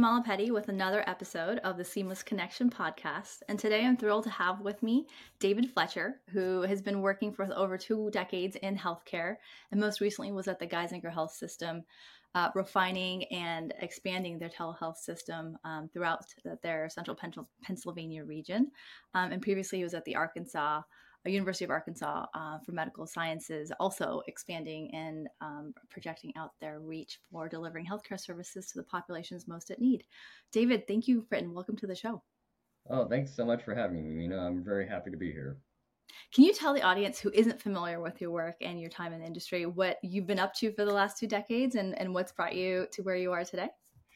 This is with another episode of the Seamless Connection podcast. And today I'm thrilled to have with me David Fletcher, who has been working for over two decades in healthcare and most recently was at the Geisinger Health System, uh, refining and expanding their telehealth system um, throughout their central Pennsylvania region. Um, and previously he was at the Arkansas University of Arkansas uh, for Medical Sciences, also expanding and um, projecting out their reach for delivering healthcare services to the populations most at need. David, thank you for, and welcome to the show. Oh, thanks so much for having me, Mina. I'm very happy to be here. Can you tell the audience who isn't familiar with your work and your time in the industry what you've been up to for the last two decades and, and what's brought you to where you are today?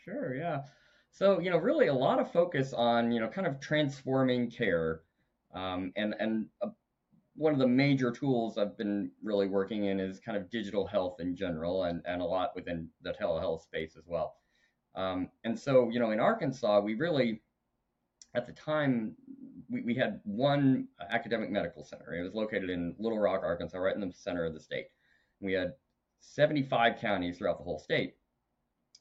Sure, yeah. So, you know, really a lot of focus on, you know, kind of transforming care um, and, and a one of the major tools I've been really working in is kind of digital health in general and, and a lot within the telehealth space as well. Um, and so, you know, in Arkansas, we really, at the time, we, we had one academic medical center. It was located in Little Rock, Arkansas, right in the center of the state. We had 75 counties throughout the whole state.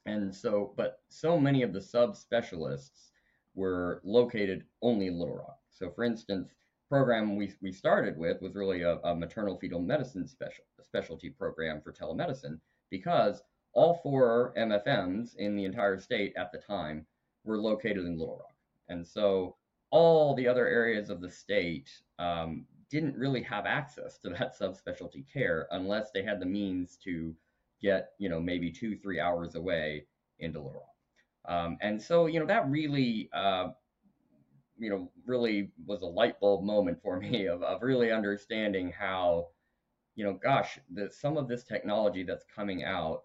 And so, but so many of the subspecialists were located only in Little Rock. So, for instance, program we, we started with was really a, a maternal fetal medicine special specialty program for telemedicine because all four MFMs in the entire state at the time were located in Little Rock. And so all the other areas of the state um, didn't really have access to that subspecialty care unless they had the means to get, you know, maybe two, three hours away into Little Rock. Um, and so, you know, that really uh, you know, really was a light bulb moment for me of, of really understanding how, you know, gosh, that some of this technology that's coming out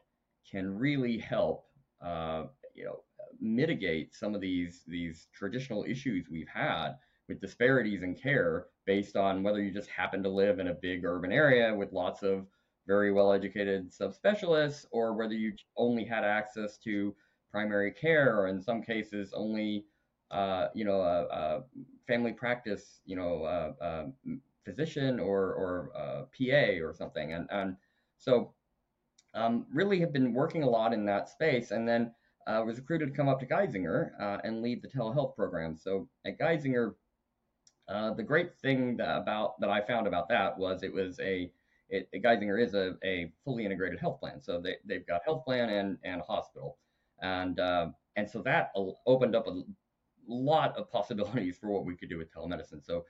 can really help, uh, you know, mitigate some of these these traditional issues we've had with disparities in care based on whether you just happen to live in a big urban area with lots of very well educated subspecialists or whether you only had access to primary care or in some cases only uh, you know, a, a, family practice, you know, a, a physician or or PA or something, and and so um, really have been working a lot in that space, and then uh, was recruited to come up to Geisinger uh, and lead the telehealth program. So at Geisinger, uh, the great thing that about that I found about that was it was a it, Geisinger is a, a fully integrated health plan. So they, they've got health plan and, and hospital. And, uh, and so that opened up a lot of possibilities for what we could do with telemedicine. So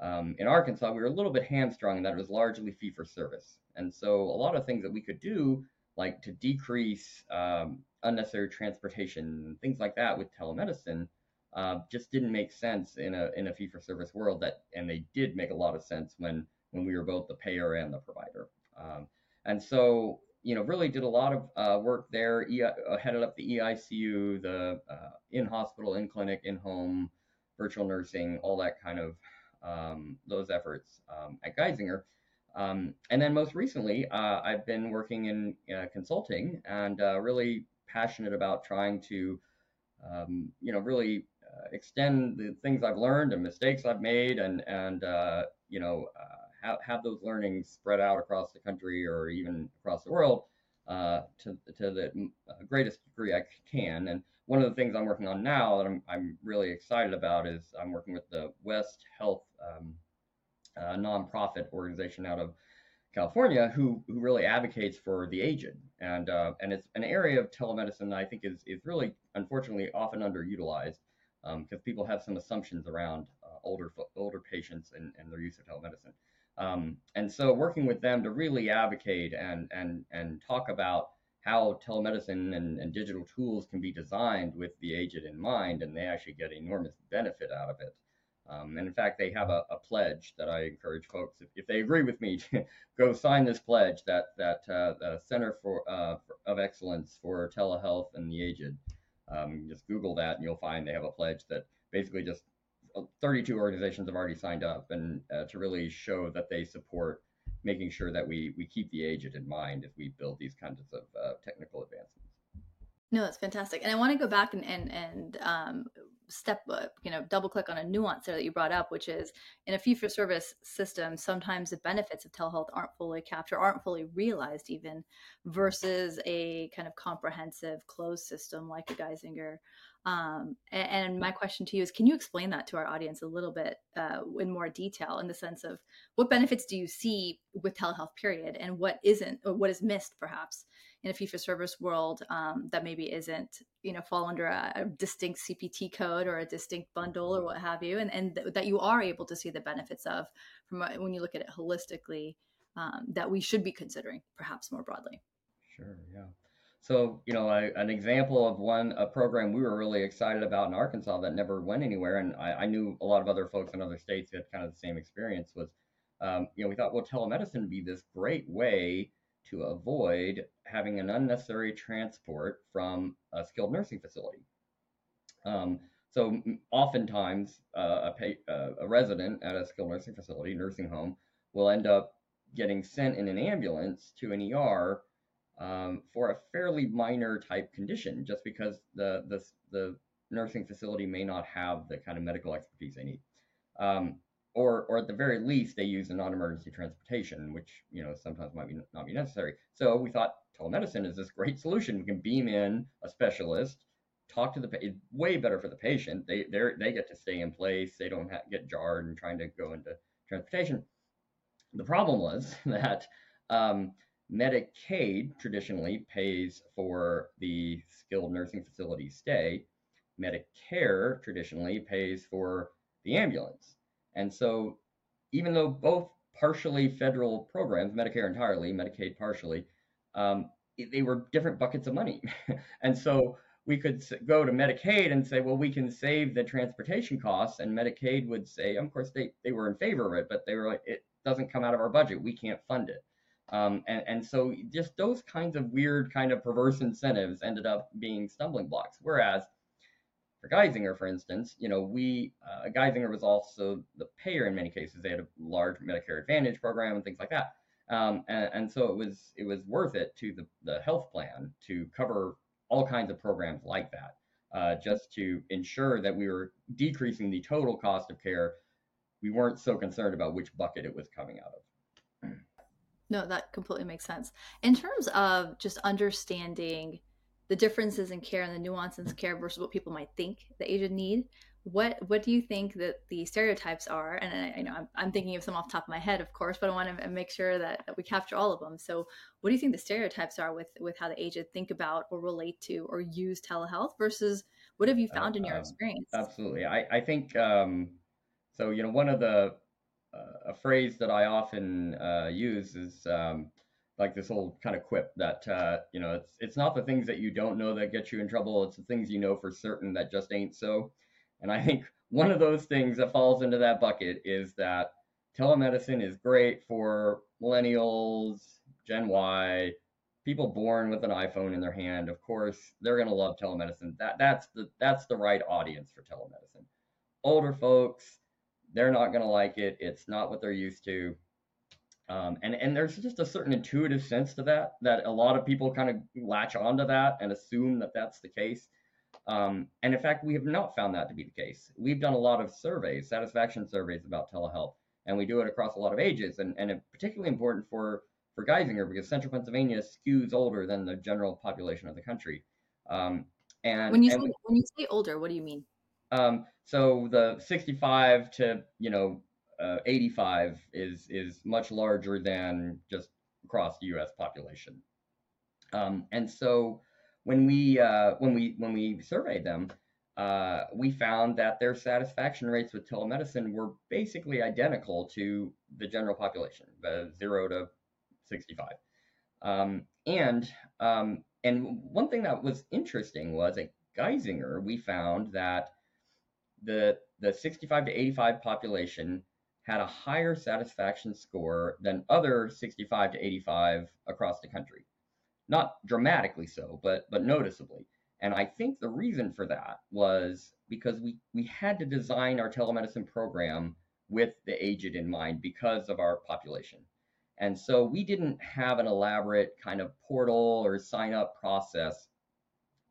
um, in Arkansas, we were a little bit hamstrung in that it was largely fee for service. And so a lot of things that we could do, like to decrease um, unnecessary transportation, things like that with telemedicine, uh, just didn't make sense in a in a fee for service world. That and they did make a lot of sense when when we were both the payer and the provider. Um, and so you know, really did a lot of uh, work there. E- uh, headed up the EICU, the uh, in hospital, in clinic, in home, virtual nursing, all that kind of um, those efforts um, at Geisinger. Um, and then most recently, uh, I've been working in uh, consulting and uh, really passionate about trying to, um, you know, really extend the things I've learned and mistakes I've made, and and you know have, those learnings spread out across the country or even across the world uh, to, to the greatest degree I can. And one of the things I'm working on now that I'm, I'm really excited about is I'm working with the West Health um, uh, nonprofit organization out of California who, who really advocates for the aged. And, uh, and it's an area of telemedicine that I think is, is really, unfortunately, often underutilized because um, people have some assumptions around uh, older, older patients and, and their use of telemedicine. Um, and so working with them to really advocate and and and talk about how telemedicine and, and digital tools can be designed with the aged in mind, and they actually get enormous benefit out of it. Um, and in fact, they have a, a, pledge that I encourage folks, if, if they agree with me, to go sign this pledge that that uh, the Center for, uh, for, of Excellence for Telehealth and the Aged. Um, just Google that, and you'll find they have a pledge that basically just 32 organizations have already signed up and uh, to really show that they support making sure that we we keep the aged in mind as we build these kinds of uh, technical advancements. No that's fantastic. And i want to go back and and, and um, step uh, you know double click on a nuance there that you brought up which is in a fee for service system sometimes the benefits of telehealth aren't fully captured aren't fully realized even versus a kind of comprehensive closed system like a geisinger um, and, my question to you is can you explain that to our audience a little bit uh, in more detail in the sense of what benefits do you see with telehealth period and what isn't or what is missed perhaps in a fee for service world um, that maybe isn't you know fall under a, a, distinct cpt code or a distinct bundle or what have you and, and th- that you are able to see the benefits of from when you look at it holistically um, that we should be considering perhaps more broadly? Sure yeah so you know I, an example of one a program we were really excited about in arkansas that never went anywhere and I, I knew a lot of other folks in other states had kind of the same experience was um, you know we thought well telemedicine would be this great way to avoid having an unnecessary transport from a skilled nursing facility. Um, so oftentimes, uh, a, pay, uh, a resident at a skilled nursing facility, nursing home, will end up getting sent in an ambulance to an ER um, for a fairly minor type condition, just because the, the the nursing facility may not have the kind of medical expertise they need. Um, or or at the very least they use a non-emergency transportation, which you know sometimes might be not be necessary. So we thought telemedicine is this great solution. We can beam in a specialist, talk to the it's way better for the patient. They they they get to stay in place. They don't get jarred and trying to go into transportation. The problem was that um, Medicaid traditionally pays for the skilled nursing facility stay. Medicare traditionally pays for the ambulance. And so, even though both partially federal programs, Medicare entirely, Medicaid partially, um, they were different buckets of money. and so we could go to Medicaid and say, well, we can save the transportation costs. And Medicaid would say, of course, they, they were in favor of it, but they were like, it doesn't come out of our budget. We can't fund it. Um, and, and so just those kinds of weird, kind of perverse incentives ended up being stumbling blocks. Whereas for Geisinger, for instance, you know, we uh, Geisinger was also the payer in many cases. They had a large Medicare Advantage program and things like that. Um, and, and, so it was it was worth it to the, the health plan to cover all kinds of programs like that, uh, just to ensure that we were decreasing the total cost of care. We weren't so concerned about which bucket it was coming out of. No, that completely makes sense. In terms of just understanding the differences in care and the nuances in care versus what people might think the aged need what what do you think that the stereotypes are? And I, I know I'm, I'm, thinking of some off the top of my head of course but i want to make sure that, we capture all of them. So what do you think the stereotypes are with with how the aged think about or relate to or use telehealth versus what have you found uh, in your uh, experience? absolutely. I i think um so you know one of the uh, a phrase that i often uh, use is um, like this old kind of quip that uh, you know it's it's not the things that you don't know that get you in trouble it's the things you know for certain that just ain't so. And i think one of those things that falls into that bucket is that telemedicine is great for millennials gen y people born with an iphone in their hand. Of course they're going to love telemedicine. That that's the that's the right audience for telemedicine. Older folks they're not going to like it it's not what they're used to um, and and there's just a certain intuitive sense to that that a lot of people kind of latch onto that and assume that that's the case. Um, and in fact, we have not found that to be the case. We've done a lot of surveys, satisfaction surveys about telehealth, and we do it across a lot of ages, and and it's particularly important for for Geisinger because Central Pennsylvania skews older than the general population of the country. Um, and when you and say, when you say older, what do you mean? Um, so the 65 to you know uh, 85 is is much larger than just across the U.S. population. Um, and so when we uh, when we when we surveyed them, uh, we found that their satisfaction rates with telemedicine were basically identical to the general population, the zero to 65. Um, and um, and one thing that was interesting was at Geisinger, we found that the the 65 to 85 population had a higher satisfaction score than other 65 to 85 across the country. Not dramatically so, but but noticeably. And I think the reason for that was because we we had to design our telemedicine program with the aged in mind because of our population. And so we didn't have an elaborate kind of portal or sign up process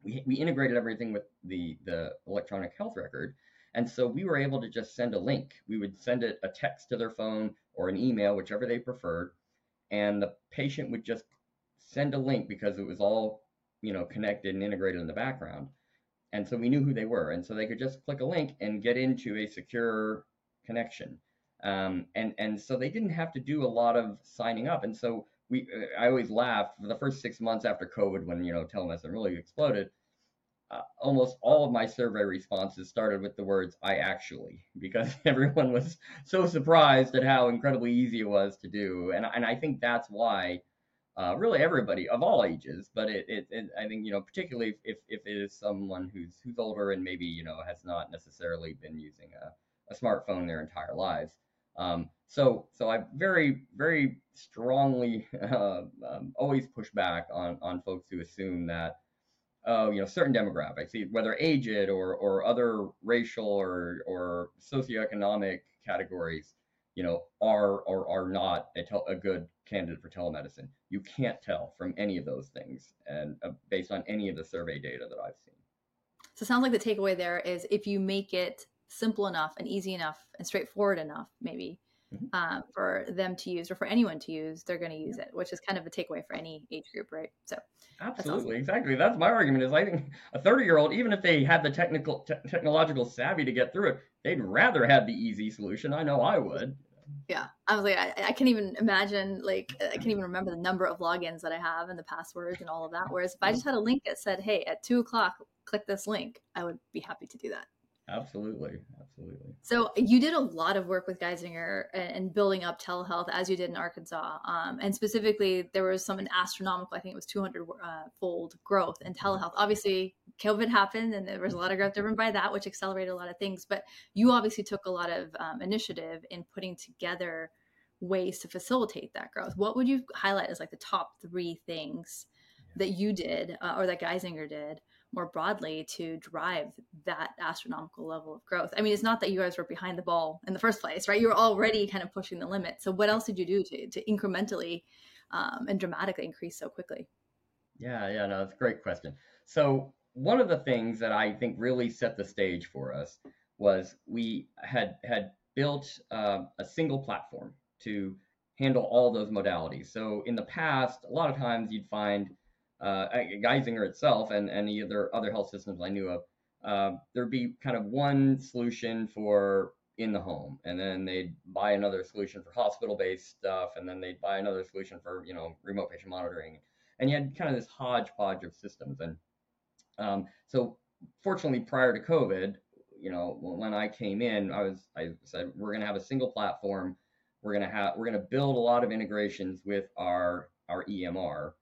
we, we integrated everything with the the electronic health record and so we were able to just send a link. We would send it a text to their phone or an email whichever they preferred. And the patient would just send a link because it was all you know connected and integrated in the background. And so we knew who they were. And so they could just click a link and get into a secure connection. Um, and and so they didn't have to do a lot of signing up. And so we I always laugh. For the first six months after COVID when you know telemedicine really exploded. Uh, almost all of my survey responses started with the words "I actually" because everyone was so surprised at how incredibly easy it was to do, and and I think that's why. Uh, really, everybody of all ages, but it, it, it, I think you know particularly if, if it is someone who's who's older and maybe you know has not necessarily been using a, a smartphone their entire lives, um, so, so I very, very strongly uh, um, always push back on on folks who assume that, oh, you know, certain demographics, whether aged or or other racial or or socioeconomic categories, you know, are or are not a, tel- a good candidate for telemedicine. You can't tell from any of those things, and uh, based on any of the survey data that I've seen. So it sounds like the takeaway there is if you make it simple enough and easy enough and straightforward enough, maybe. Um, for them to use or for anyone to use, they're going to use it, which is kind of a takeaway for any age group, right? So absolutely, awesome. exactly. That's my argument. Is I think a 30 year old, even if they had the technical te- technological savvy to get through it, they'd rather have the easy solution. I know I would. Yeah, I was like, I, I can't even imagine, like, I can't even remember the number of logins that I have and the passwords and all of that. Whereas if I just had a link that said, "Hey, at two o'clock, click this link," I would be happy to do that. Absolutely, absolutely. So you did a lot of work with Geisinger and, building up telehealth as you did in Arkansas, um, and specifically there was some astronomical, I think it was 200 uh, fold growth in telehealth. Obviously, COVID happened, and there was a lot of growth driven by that, which accelerated a lot of things. But you obviously took a lot of um, initiative in putting together ways to facilitate that growth. What would you highlight as like the top three things that you did uh, or that Geisinger did? More broadly to drive that astronomical level of growth. I mean, it's not that you guys were behind the ball in the first place, right? You were already kind of pushing the limit. So, what else did you do to, to incrementally um, and dramatically increase so quickly? Yeah, yeah, no, that's a great question. So, one of the things that I think really set the stage for us was we had had built uh, a single platform to handle all those modalities. So, in the past, a lot of times you'd find uh, Geisinger itself and any other other health systems I knew of, uh, there'd be kind of one solution for in the home, and then they'd buy another solution for hospital-based stuff, and then they'd buy another solution for you know remote patient monitoring, and you had kind of this hodgepodge of systems. And um, so, fortunately, prior to COVID, you know, when I came in, I was I said we're going to have a single platform. We're going to have we're going to build a lot of integrations with our our EMR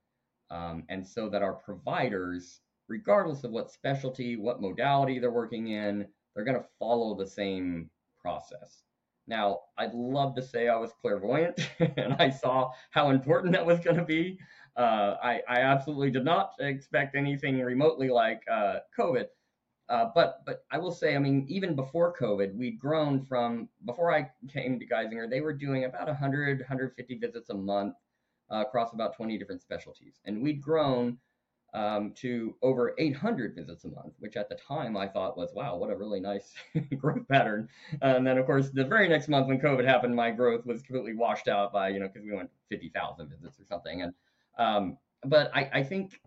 um, and so that our providers, regardless of what specialty, what modality they're working in, they're going to follow the same process. Now, I'd love to say I was clairvoyant and I saw how important that was going to be. Uh, I, I, absolutely did not expect anything remotely like uh, COVID. Uh, but but I will say, I mean, even before COVID, we'd grown from before I came to Geisinger, they were doing about 100, 150 visits a month uh, across about 20 different specialties. And we'd grown um, to over 800 visits a month, which at the time I thought was, wow, what a really nice growth pattern. And then, of course, the very next month when COVID happened, my growth was completely washed out by, you know, because we went 50,000 visits or something. And um, but I, I think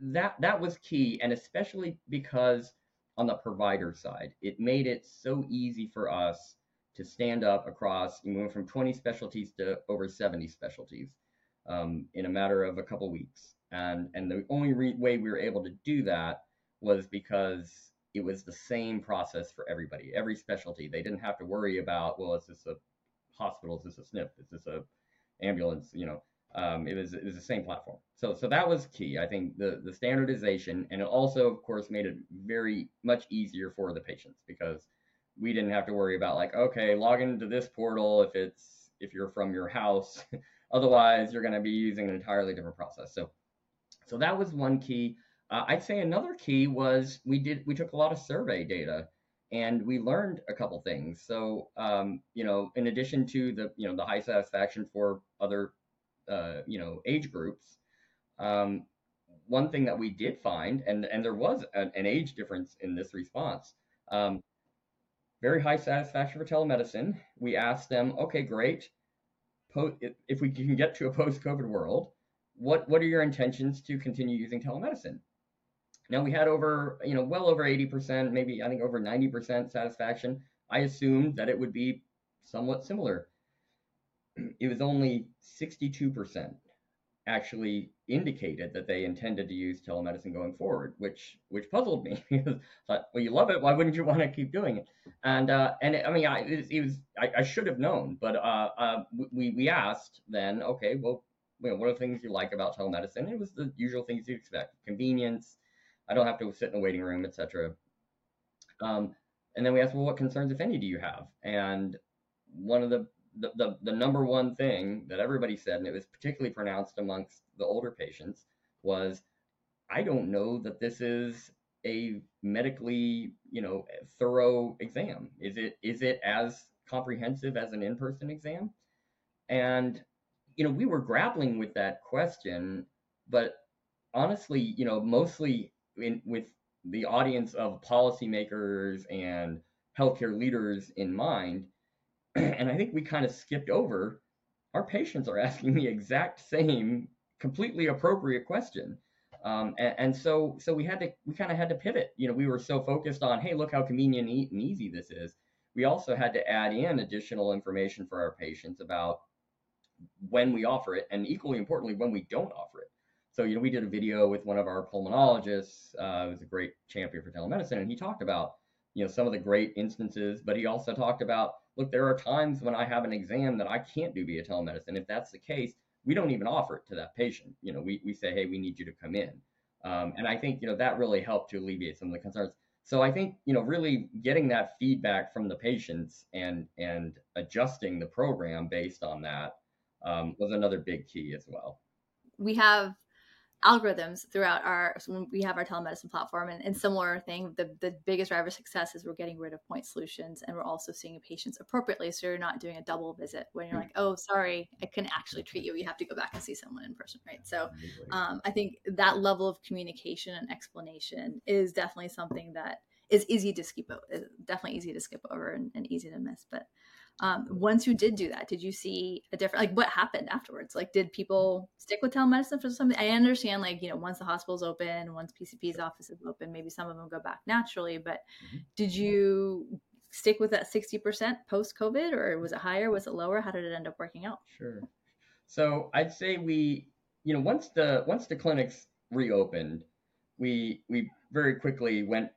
that that was key, and especially because on the provider side, it made it so easy for us to stand up across. We went from 20 specialties to over 70 specialties um, in a matter of a couple weeks. And, and the only re- way we were able to do that was because it was the same process for everybody, every specialty. They didn't have to worry about, well, is this a hospital? Is this a SNF? Is this a ambulance? You know, um, it was it was the same platform. So so that was key. I think the the standardization, and it also, of course, made it very much easier for the patients because we didn't have to worry about like, okay, log into this portal if it's if you're from your house Otherwise, you're going to be using an entirely different process. So, so that was one key. Uh, I'd say another key was we did we took a lot of survey data and we learned a couple things. So, um, you know, in addition to the you know the high satisfaction for other uh, you know age groups, um, one thing that we did find, and and there was an, an age difference in this response. Um, very high satisfaction for telemedicine. We asked them, okay, great. If we can get to a post-COVID world, what what are your intentions to continue using telemedicine? Now we had over, you know, well over 80%, maybe I think over 90% satisfaction. I assumed that it would be somewhat similar. It was only 62% actually indicated that they intended to use telemedicine going forward, which which puzzled me. Because I thought, well, you love it, why wouldn't you want to keep doing it? And uh, and I mean, I it, it was I, I, should have known, but uh, uh, we we asked then, okay, well, you know, what are the things you like about telemedicine? It was the usual things you'd expect: convenience. I don't have to sit in a waiting room, etc. Um, and then we asked, well, what concerns, if any, do you have? And one of the the, the, the number one thing that everybody said, and it was particularly pronounced amongst the older patients, was I don't know that this is a medically, you know, thorough exam. Is it is it as comprehensive as an in-person exam? And you know, we were grappling with that question, but honestly, you know, mostly in, with the audience of policymakers and healthcare leaders in mind, and I think we kind of skipped over our patients are asking the exact same completely appropriate question. Um, and, and, so so we had to we kind of had to pivot. You know, we were so focused on, hey, look how convenient and easy this is. We also had to add in additional information for our patients about when we offer it, and equally importantly, when we don't offer it. So you know, we did a video with one of our pulmonologists. Uh, was a great champion for telemedicine, and he talked about you know some of the great instances, but he also talked about look, there are times when I have an exam that I can't do via telemedicine. If that's the case, we don't even offer it to that patient. You know, we, we say, hey, we need you to come in. Um, and I think, you know, that really helped to alleviate some of the concerns. So I think, you know, really getting that feedback from the patients and and adjusting the program based on that um, was another big key as well. We have algorithms throughout our so we have our telemedicine platform and, and similar thing the, the biggest driver of success is we're getting rid of point solutions and we're also seeing patients appropriately. So you're not doing a double visit when you're like oh sorry i couldn't actually treat you. You have to go back and see someone in person right? So um, i think that level of communication and explanation is definitely something that is easy to skip over definitely easy to skip over and, and easy to miss but um, once you did do that did you see a different like what happened afterwards? Like did people stick with telemedicine for something? I understand like you know once the hospital's open once pcp's office is open maybe some of them go back naturally but mm-hmm. did you stick with that 60% post covid or was it higher? Was it lower? How did it end up working out? Sure. So i'd say we you know once the once the clinics reopened we we very quickly went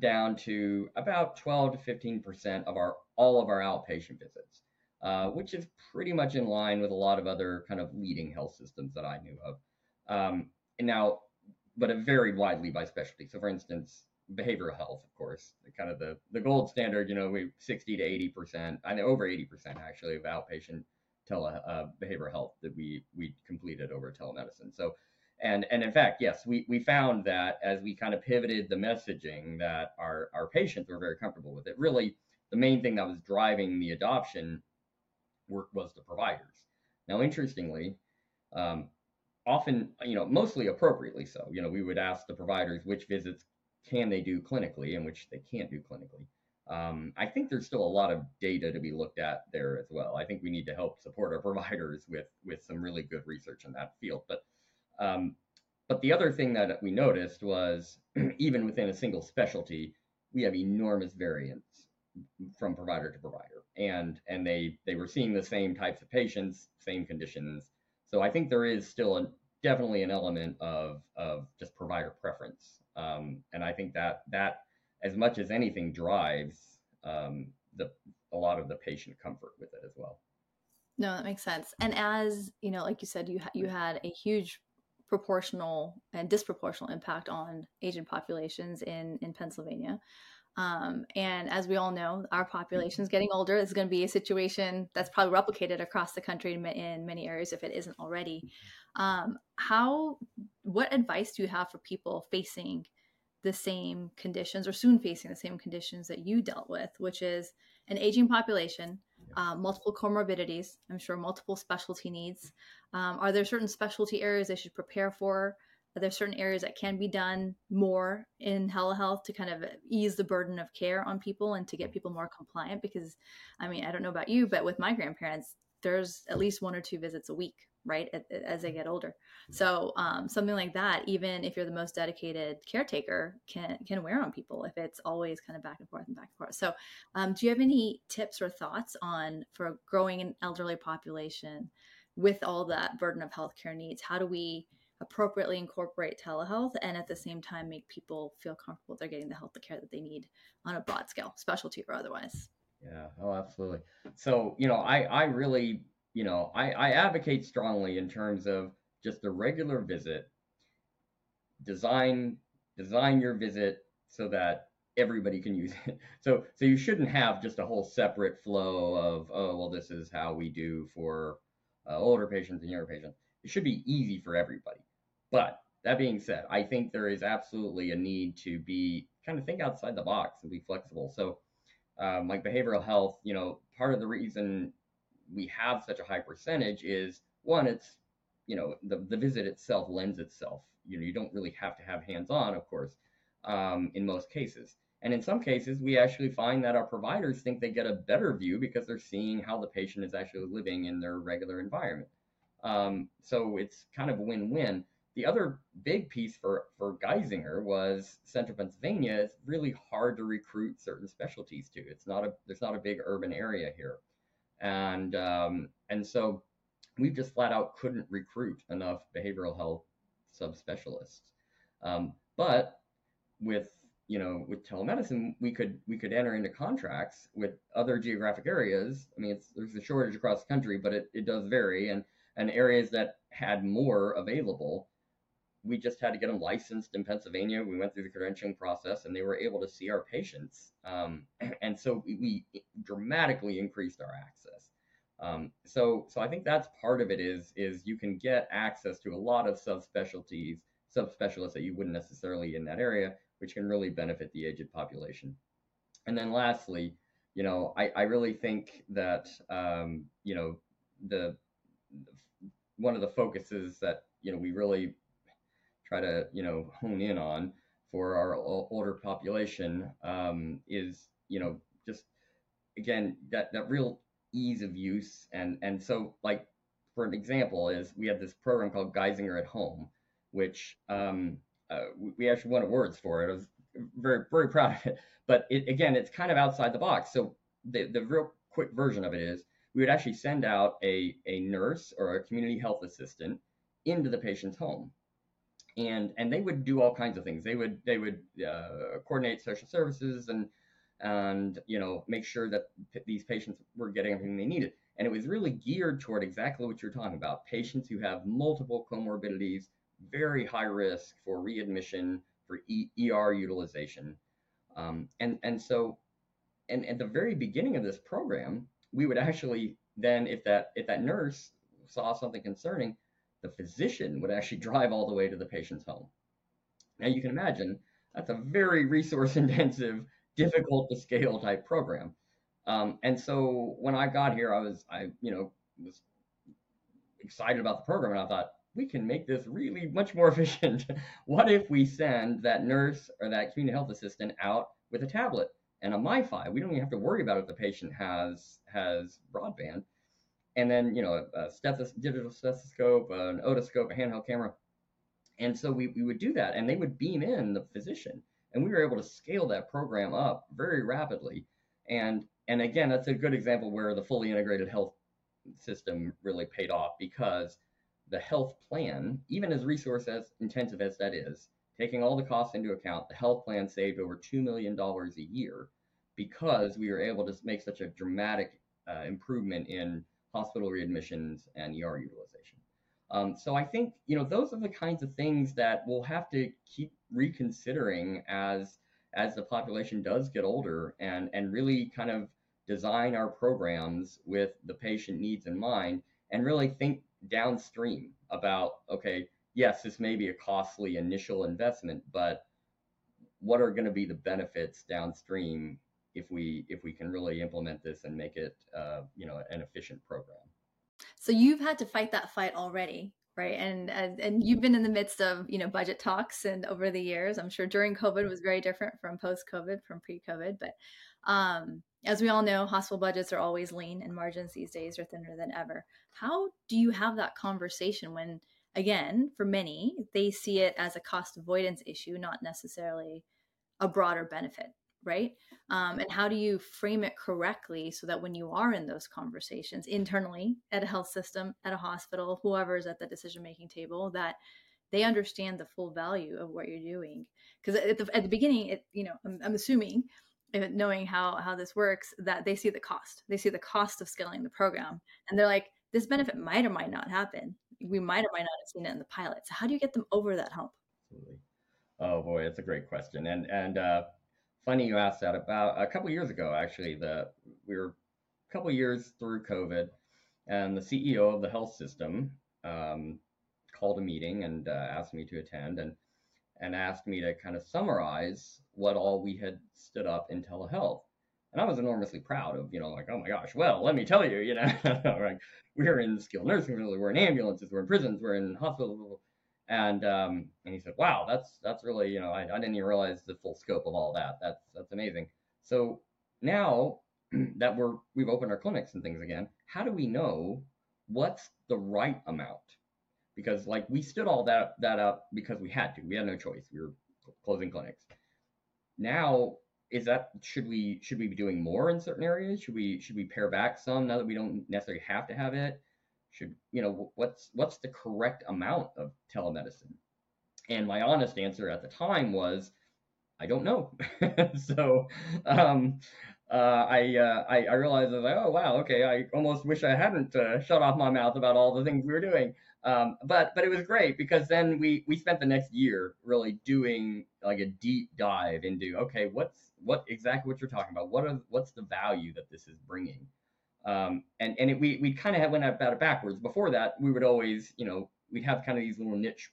down to about 12 to 15 percent of our all of our outpatient visits, uh, which is pretty much in line with a lot of other kind of leading health systems that I knew of. Um, and now, but it varied widely by specialty. So, for instance, behavioral health, of course, kind of the the gold standard. You know, we 60 to 80 percent, I know over 80 percent actually of outpatient tele uh, behavioral health that we we completed over telemedicine. So and and in fact, yes, we, we found that as we kind of pivoted the messaging that our, our patients were very comfortable with it. Really, the main thing that was driving the adoption work was the providers. Now, interestingly, um, often, you know, mostly appropriately so, you know, we would ask the providers which visits can they do clinically and which they can't do clinically. Um, I think there's still a lot of data to be looked at there as well. I think we need to help support our providers with with some really good research in that field. But um, but the other thing that we noticed was even within a single specialty, we have enormous variance from provider to provider, and and they they were seeing the same types of patients, same conditions. So I think there is still a definitely an element of of just provider preference, um, and I think that that as much as anything drives um, the a lot of the patient comfort with it as well. No, that makes sense. And as you know, like you said, you you had a huge proportional and disproportional impact on Asian populations in in Pennsylvania. Um, and as we all know, our population is getting older. It's going to be a situation that's probably replicated across the country in, in many areas if it isn't already. Um, how, what advice do you have for people facing the same conditions or soon facing the same conditions that you dealt with, which is an aging population, uh, multiple comorbidities, I'm sure multiple specialty needs. Um, are there certain specialty areas they should prepare for? Are there certain areas that can be done more in telehealth to kind of ease the burden of care on people and to get people more compliant? Because, I mean, I don't know about you, but with my grandparents, there's at least one or two visits a week right as they get older. So um, something like that even if you're the most dedicated caretaker can can wear on people if it's always kind of back and forth and back and forth. So um, do you have any tips or thoughts on for growing an elderly population with all that burden of healthcare needs? How do we appropriately incorporate telehealth and at the same time make people feel comfortable they're getting the health care that they need on a broad scale specialty or otherwise yeah oh absolutely so you know i i really you know, I, I advocate strongly in terms of just a regular visit. Design design your visit so that everybody can use it. So so you shouldn't have just a whole separate flow of oh well this is how we do for uh, older patients and younger patients. It should be easy for everybody. But that being said, I think there is absolutely a need to be kind of think outside the box and be flexible. So um, like behavioral health, you know, part of the reason we have such a high percentage is one, it's you know the the visit itself lends itself. You know, you don't really have to have hands on, of course, um, in most cases. And in some cases, we actually find that our providers think they get a better view because they're seeing how the patient is actually living in their regular environment. Um, so it's kind of win-win. The other big piece for, for Geisinger was Central Pennsylvania. It's really hard to recruit certain specialties to. It's not a there's not a big urban area here and um, and so we just flat out couldn't recruit enough behavioral health subspecialists. Um, but with you know with telemedicine, we could we could enter into contracts with other geographic areas. I mean, there's a shortage across the country, but it, it does vary, and and areas that had more available. We just had to get them licensed in Pennsylvania. We went through the credentialing process, and they were able to see our patients. Um, and so we, we dramatically increased our access. Um, so, so I think that's part of it is is you can get access to a lot of subspecialties, subspecialists that you wouldn't necessarily in that area, which can really benefit the aged population. And then lastly, you know, I, I really think that um, you know the one of the focuses that you know we really try to you know hone in on for our older population um, is you know just again that that real ease of use and and so like for an example is we have this program called Geisinger at Home, which um, uh, we actually won awards for it. I was very very proud of it. But it, again, it's kind of outside the box. So the the real quick version of it is we would actually send out a a nurse or a community health assistant into the patient's home, and and they would do all kinds of things. They would they would uh, coordinate social services and and you know make sure that p- these patients were getting everything they needed and it was really geared toward exactly what you're talking about patients who have multiple comorbidities very high risk for readmission for e- er utilization um, and and so and at the very beginning of this program we would actually then if that if that nurse saw something concerning the physician would actually drive all the way to the patient's home now you can imagine that's a very resource intensive difficult to scale type program. Um, and so when I got here, I was, I, you know, was excited about the program and I thought, we can make this really much more efficient. what if we send that nurse or that community health assistant out with a tablet and a MiFi? We don't even have to worry about if the patient has has broadband. And then, you know, a stethos- digital stethoscope, an otoscope, a handheld camera. And so we, we would do that and they would beam in the physician and we were able to scale that program up very rapidly. And and again, that's a good example where the fully integrated health system really paid off because the health plan, even as resource as intensive as that is, taking all the costs into account, the health plan saved over $2 million a year because we were able to make such a dramatic uh, improvement in hospital readmissions and ER utilization. Um, so I think you know those are the kinds of things that we'll have to keep reconsidering as as the population does get older and and really kind of design our programs with the patient needs in mind and really think downstream about okay yes this may be a costly initial investment but what are going to be the benefits downstream if we if we can really implement this and make it uh, you know an efficient program so you've had to fight that fight already Right. And, and you've been in the midst of, you know, budget talks and over the years, I'm sure during COVID was very different from post COVID, from pre COVID. But um, as we all know, hospital budgets are always lean and margins these days are thinner than ever. How do you have that conversation when, again, for many, they see it as a cost avoidance issue, not necessarily a broader benefit? Right? Um, and how do you frame it correctly so that when you are in those conversations internally at a health system, at a hospital, whoever is at the decision making table, that they understand the full value of what you're doing? Because at the, at the beginning, it you know, I'm, I'm assuming knowing how how this works that they see the cost. They see the cost of scaling the program. And they're like this benefit might or might not happen. We might or might not have seen it in the pilot. So how do you get them over that hump? Absolutely. oh boy that's a great question. And and uh, funny you asked that. About a couple years ago, actually, the we were a couple years through COVID, and the CEO of the health system um, called a meeting and uh, asked me to attend and and asked me to kind of summarize what all we had stood up in telehealth. And I was enormously proud of, you know, like, oh my gosh, well, let me tell you, you know, like we're in skilled nursing facilities, we're in ambulances, we're in prisons, we're in hospitals, and um, and he said, "Wow, that's that's really you know I, I didn't even realize the full scope of all that. That's that's amazing." So now that we're we've opened our clinics and things again, how do we know what's the right amount? Because like we stood all that that up because we had to. We had no choice. We were closing clinics. Now is that should we should we be doing more in certain areas? Should we should we pare back some now that we don't necessarily have to have it? Should you know what's what's the correct amount of telemedicine and my honest answer at the time was i don't know so um, uh, I, uh, I, I realized I was like, oh wow, okay. I almost wish I hadn't uh, shut off my mouth about all the things we were doing. Um, but but it was great because then we we spent the next year really doing like a deep dive into okay, what's what exactly what you're talking about? What are what's the value that this is bringing? Um, and and it, we we kind of went about it backwards. Before that, we would always, you know, we'd have kind of these little niche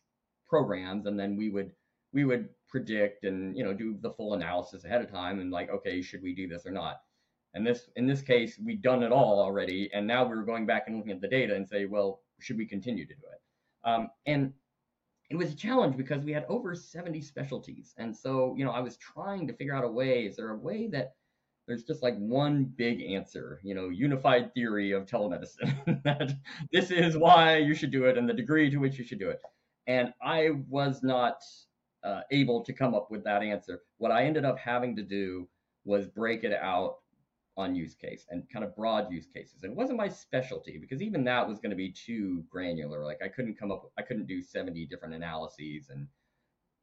programs, and then we would we would predict and you know do the full analysis ahead of time, and like, okay, should we do this or not? And this in this case, we'd done it all already, and now we were going back and looking at the data and say, well, should we continue to do it? Um, and it was a challenge because we had over 70 specialties, and so you know, I was trying to figure out a way. Is there a way that there's just like one big answer, you know, unified theory of telemedicine that this is why you should do it and the degree to which you should do it. And I was not uh, able to come up with that answer. What I ended up having to do was break it out on use case and kind of broad use cases. And it wasn't my specialty because even that was going to be too granular. Like I couldn't come up, I couldn't do 70 different analyses and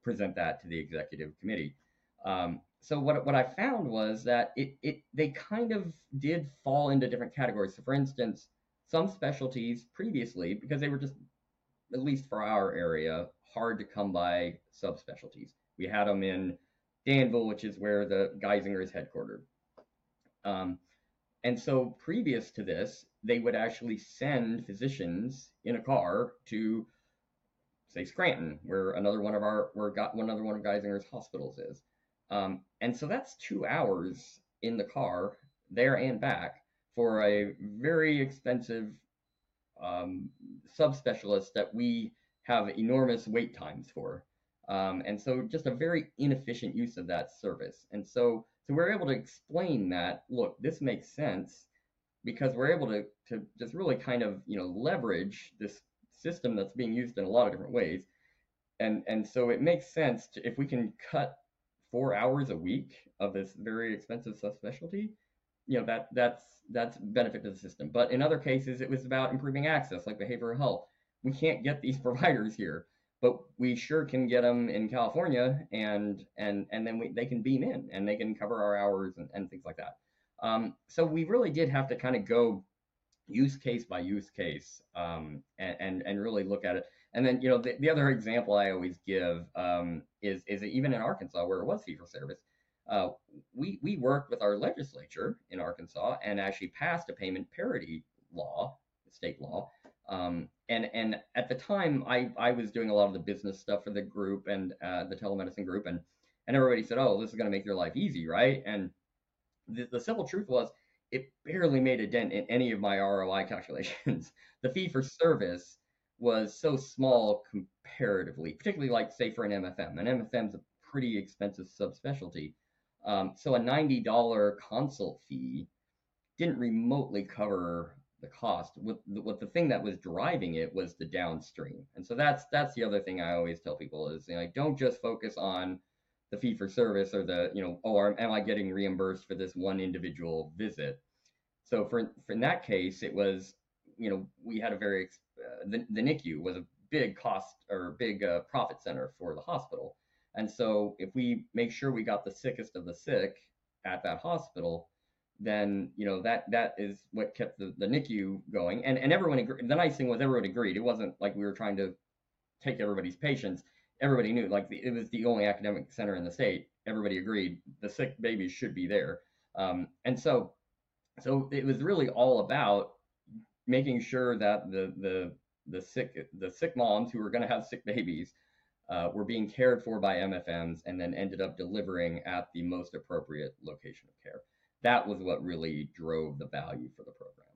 present that to the executive committee. Um, so what what I found was that it it they kind of did fall into different categories. So for instance, some specialties previously, because they were just at least for our area, hard to come by subspecialties. We had them in Danville, which is where the Geisinger is headquartered. Um, and so previous to this, they would actually send physicians in a car to say Scranton, where another one of our where got one other one of Geisinger's hospitals is. Um, and so that's two hours in the car, there and back, for a very expensive um, subspecialist that we have enormous wait times for. Um, and so just a very inefficient use of that service. And so, so we're able to explain that, look, this makes sense because we're able to, to just really kind of, you know, leverage this system that's being used in a lot of different ways. And, and so it makes sense to, if we can cut four hours a week of this very expensive subspecialty, you know that that's that's benefit to the system. But in other cases, it was about improving access, like behavioral health. We can't get these providers here, but we sure can get them in California, and and and then we, they can beam in and they can cover our hours and, and things like that. Um, so we really did have to kind of go use case by use case um, and, and and really look at it. And then, you know, the, the other example I always give um, is is even in Arkansas where it was fee for service, uh, we we worked with our legislature in Arkansas and actually passed a payment parity law, state law. Um, and and at the time, I I was doing a lot of the business stuff for the group and uh, the telemedicine group, and and everybody said, oh, this is going to make your life easy, right? And the, the simple truth was, it barely made a dent in any of my ROI calculations. the fee for service was so small comparatively, particularly like say for an MFM. An MFM is a pretty expensive subspecialty. Um, so a $90 consult fee didn't remotely cover the cost. What the, what the thing that was driving it was the downstream. And so that's that's the other thing I always tell people is you know, like don't just focus on the fee for service or the you know oh am I getting reimbursed for this one individual visit. So for, for in that case it was you know we had a very the, the NICU was a big cost or big uh, profit center for the hospital. And so if we make sure we got the sickest of the sick at that hospital, then you know that that is what kept the, the NICU going. And and everyone agreed. The nice thing was everyone agreed. It wasn't like we were trying to take everybody's patients. Everybody knew like the, it was the only academic center in the state. Everybody agreed the sick babies should be there. Um, and so so it was really all about making sure that the the the sick the sick moms who were going to have sick babies uh, were being cared for by MFMs and then ended up delivering at the most appropriate location of care. That was what really drove the value for the program.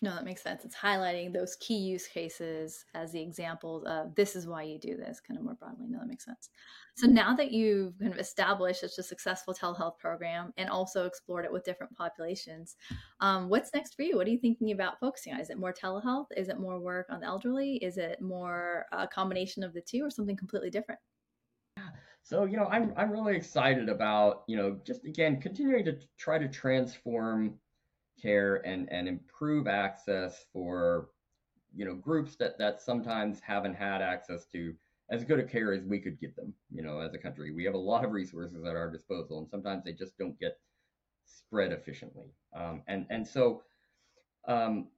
No, that makes sense. It's highlighting those key use cases as the examples of this is why you do this, kind of more broadly. No, that makes sense. So now that you've kind of established such a successful telehealth program and also explored it with different populations, um, what's next for you? What are you thinking about focusing on? Is it more telehealth? Is it more work on the elderly? Is it more a combination of the two or something completely different? So, you know, I'm, I'm really excited about, you know, just again, continuing to try to transform care and and improve access for you know groups that that sometimes haven't had access to as good a care as we could get them you know as a country. We have a lot of resources at our disposal and sometimes they just don't get spread efficiently. Um, and and so um,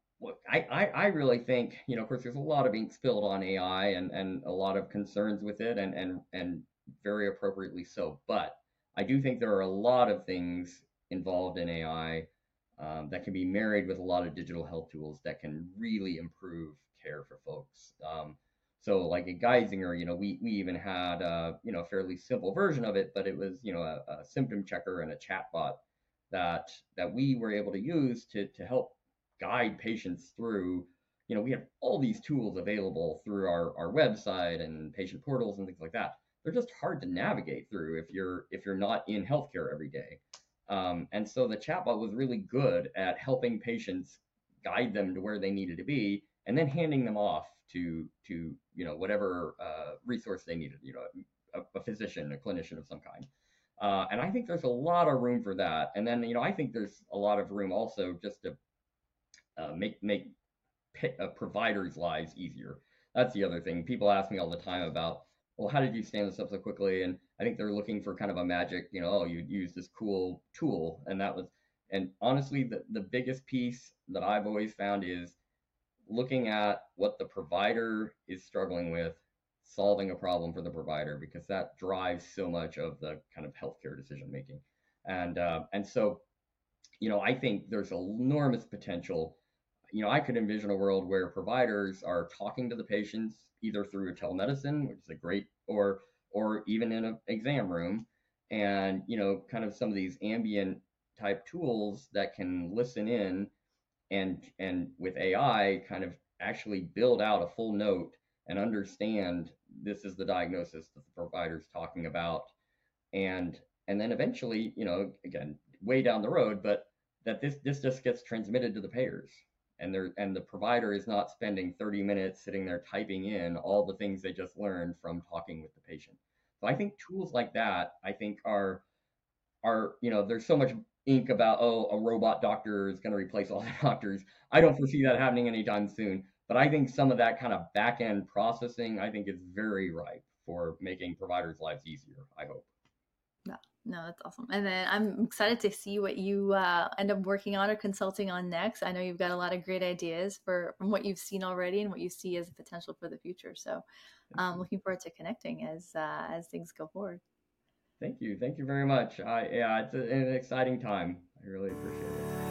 I, I, I really think you know of course there's a lot of ink spilled on AI and and a lot of concerns with it and and and very appropriately so. But I do think there are a lot of things involved in AI um, that can be married with a lot of digital health tools that can really improve care for folks. Um, so like at Geisinger, you know, we, we even had a, you know, fairly simple version of it, but it was, you know, a, a symptom checker and a chatbot that, that we were able to use to, to help guide patients through, you know, we have all these tools available through our, our website and patient portals and things like that. They're just hard to navigate through if you're, if you're not in healthcare every day. Um, and so the chatbot was really good at helping patients guide them to where they needed to be, and then handing them off to to you know whatever uh, resource they needed, you know, a, a, physician, a clinician of some kind. Uh, and I think there's a lot of room for that. And then you know I think there's a lot of room also just to uh, make make uh, providers' lives easier. That's the other thing. People ask me all the time about well, how did you stand this up so quickly? And I think they're looking for kind of a magic, you know, oh, you use this cool tool. And that was, and honestly, the, the biggest piece that I've always found is looking at what the provider is struggling with, solving a problem for the provider, because that drives so much of the kind of healthcare decision making. And, uh, and so, you know, I think there's enormous potential you know, I could envision a world where providers are talking to the patients either through telemedicine, which is a great, or or even in an exam room, and you know, kind of some of these ambient type tools that can listen in and and with AI kind of actually build out a full note and understand this is the diagnosis that the provider's talking about. And and then eventually you know again way down the road but that this this just gets transmitted to the payers and they and the provider is not spending 30 minutes sitting there typing in all the things they just learned from talking with the patient. So I think tools like that I think are are you know there's so much ink about oh a robot doctor is going to replace all the doctors. I don't foresee that happening anytime soon, but I think some of that kind of back end processing I think is very ripe for making providers' lives easier. I hope. No, that's awesome. And then I'm excited to see what you uh, end up working on or consulting on next. I know you've got a lot of great ideas for from what you've seen already and what you see as a potential for the future. So, um, looking forward to connecting as uh, as things go forward. Thank you. Thank you very much. I, yeah, it's a, an exciting time. I really appreciate it.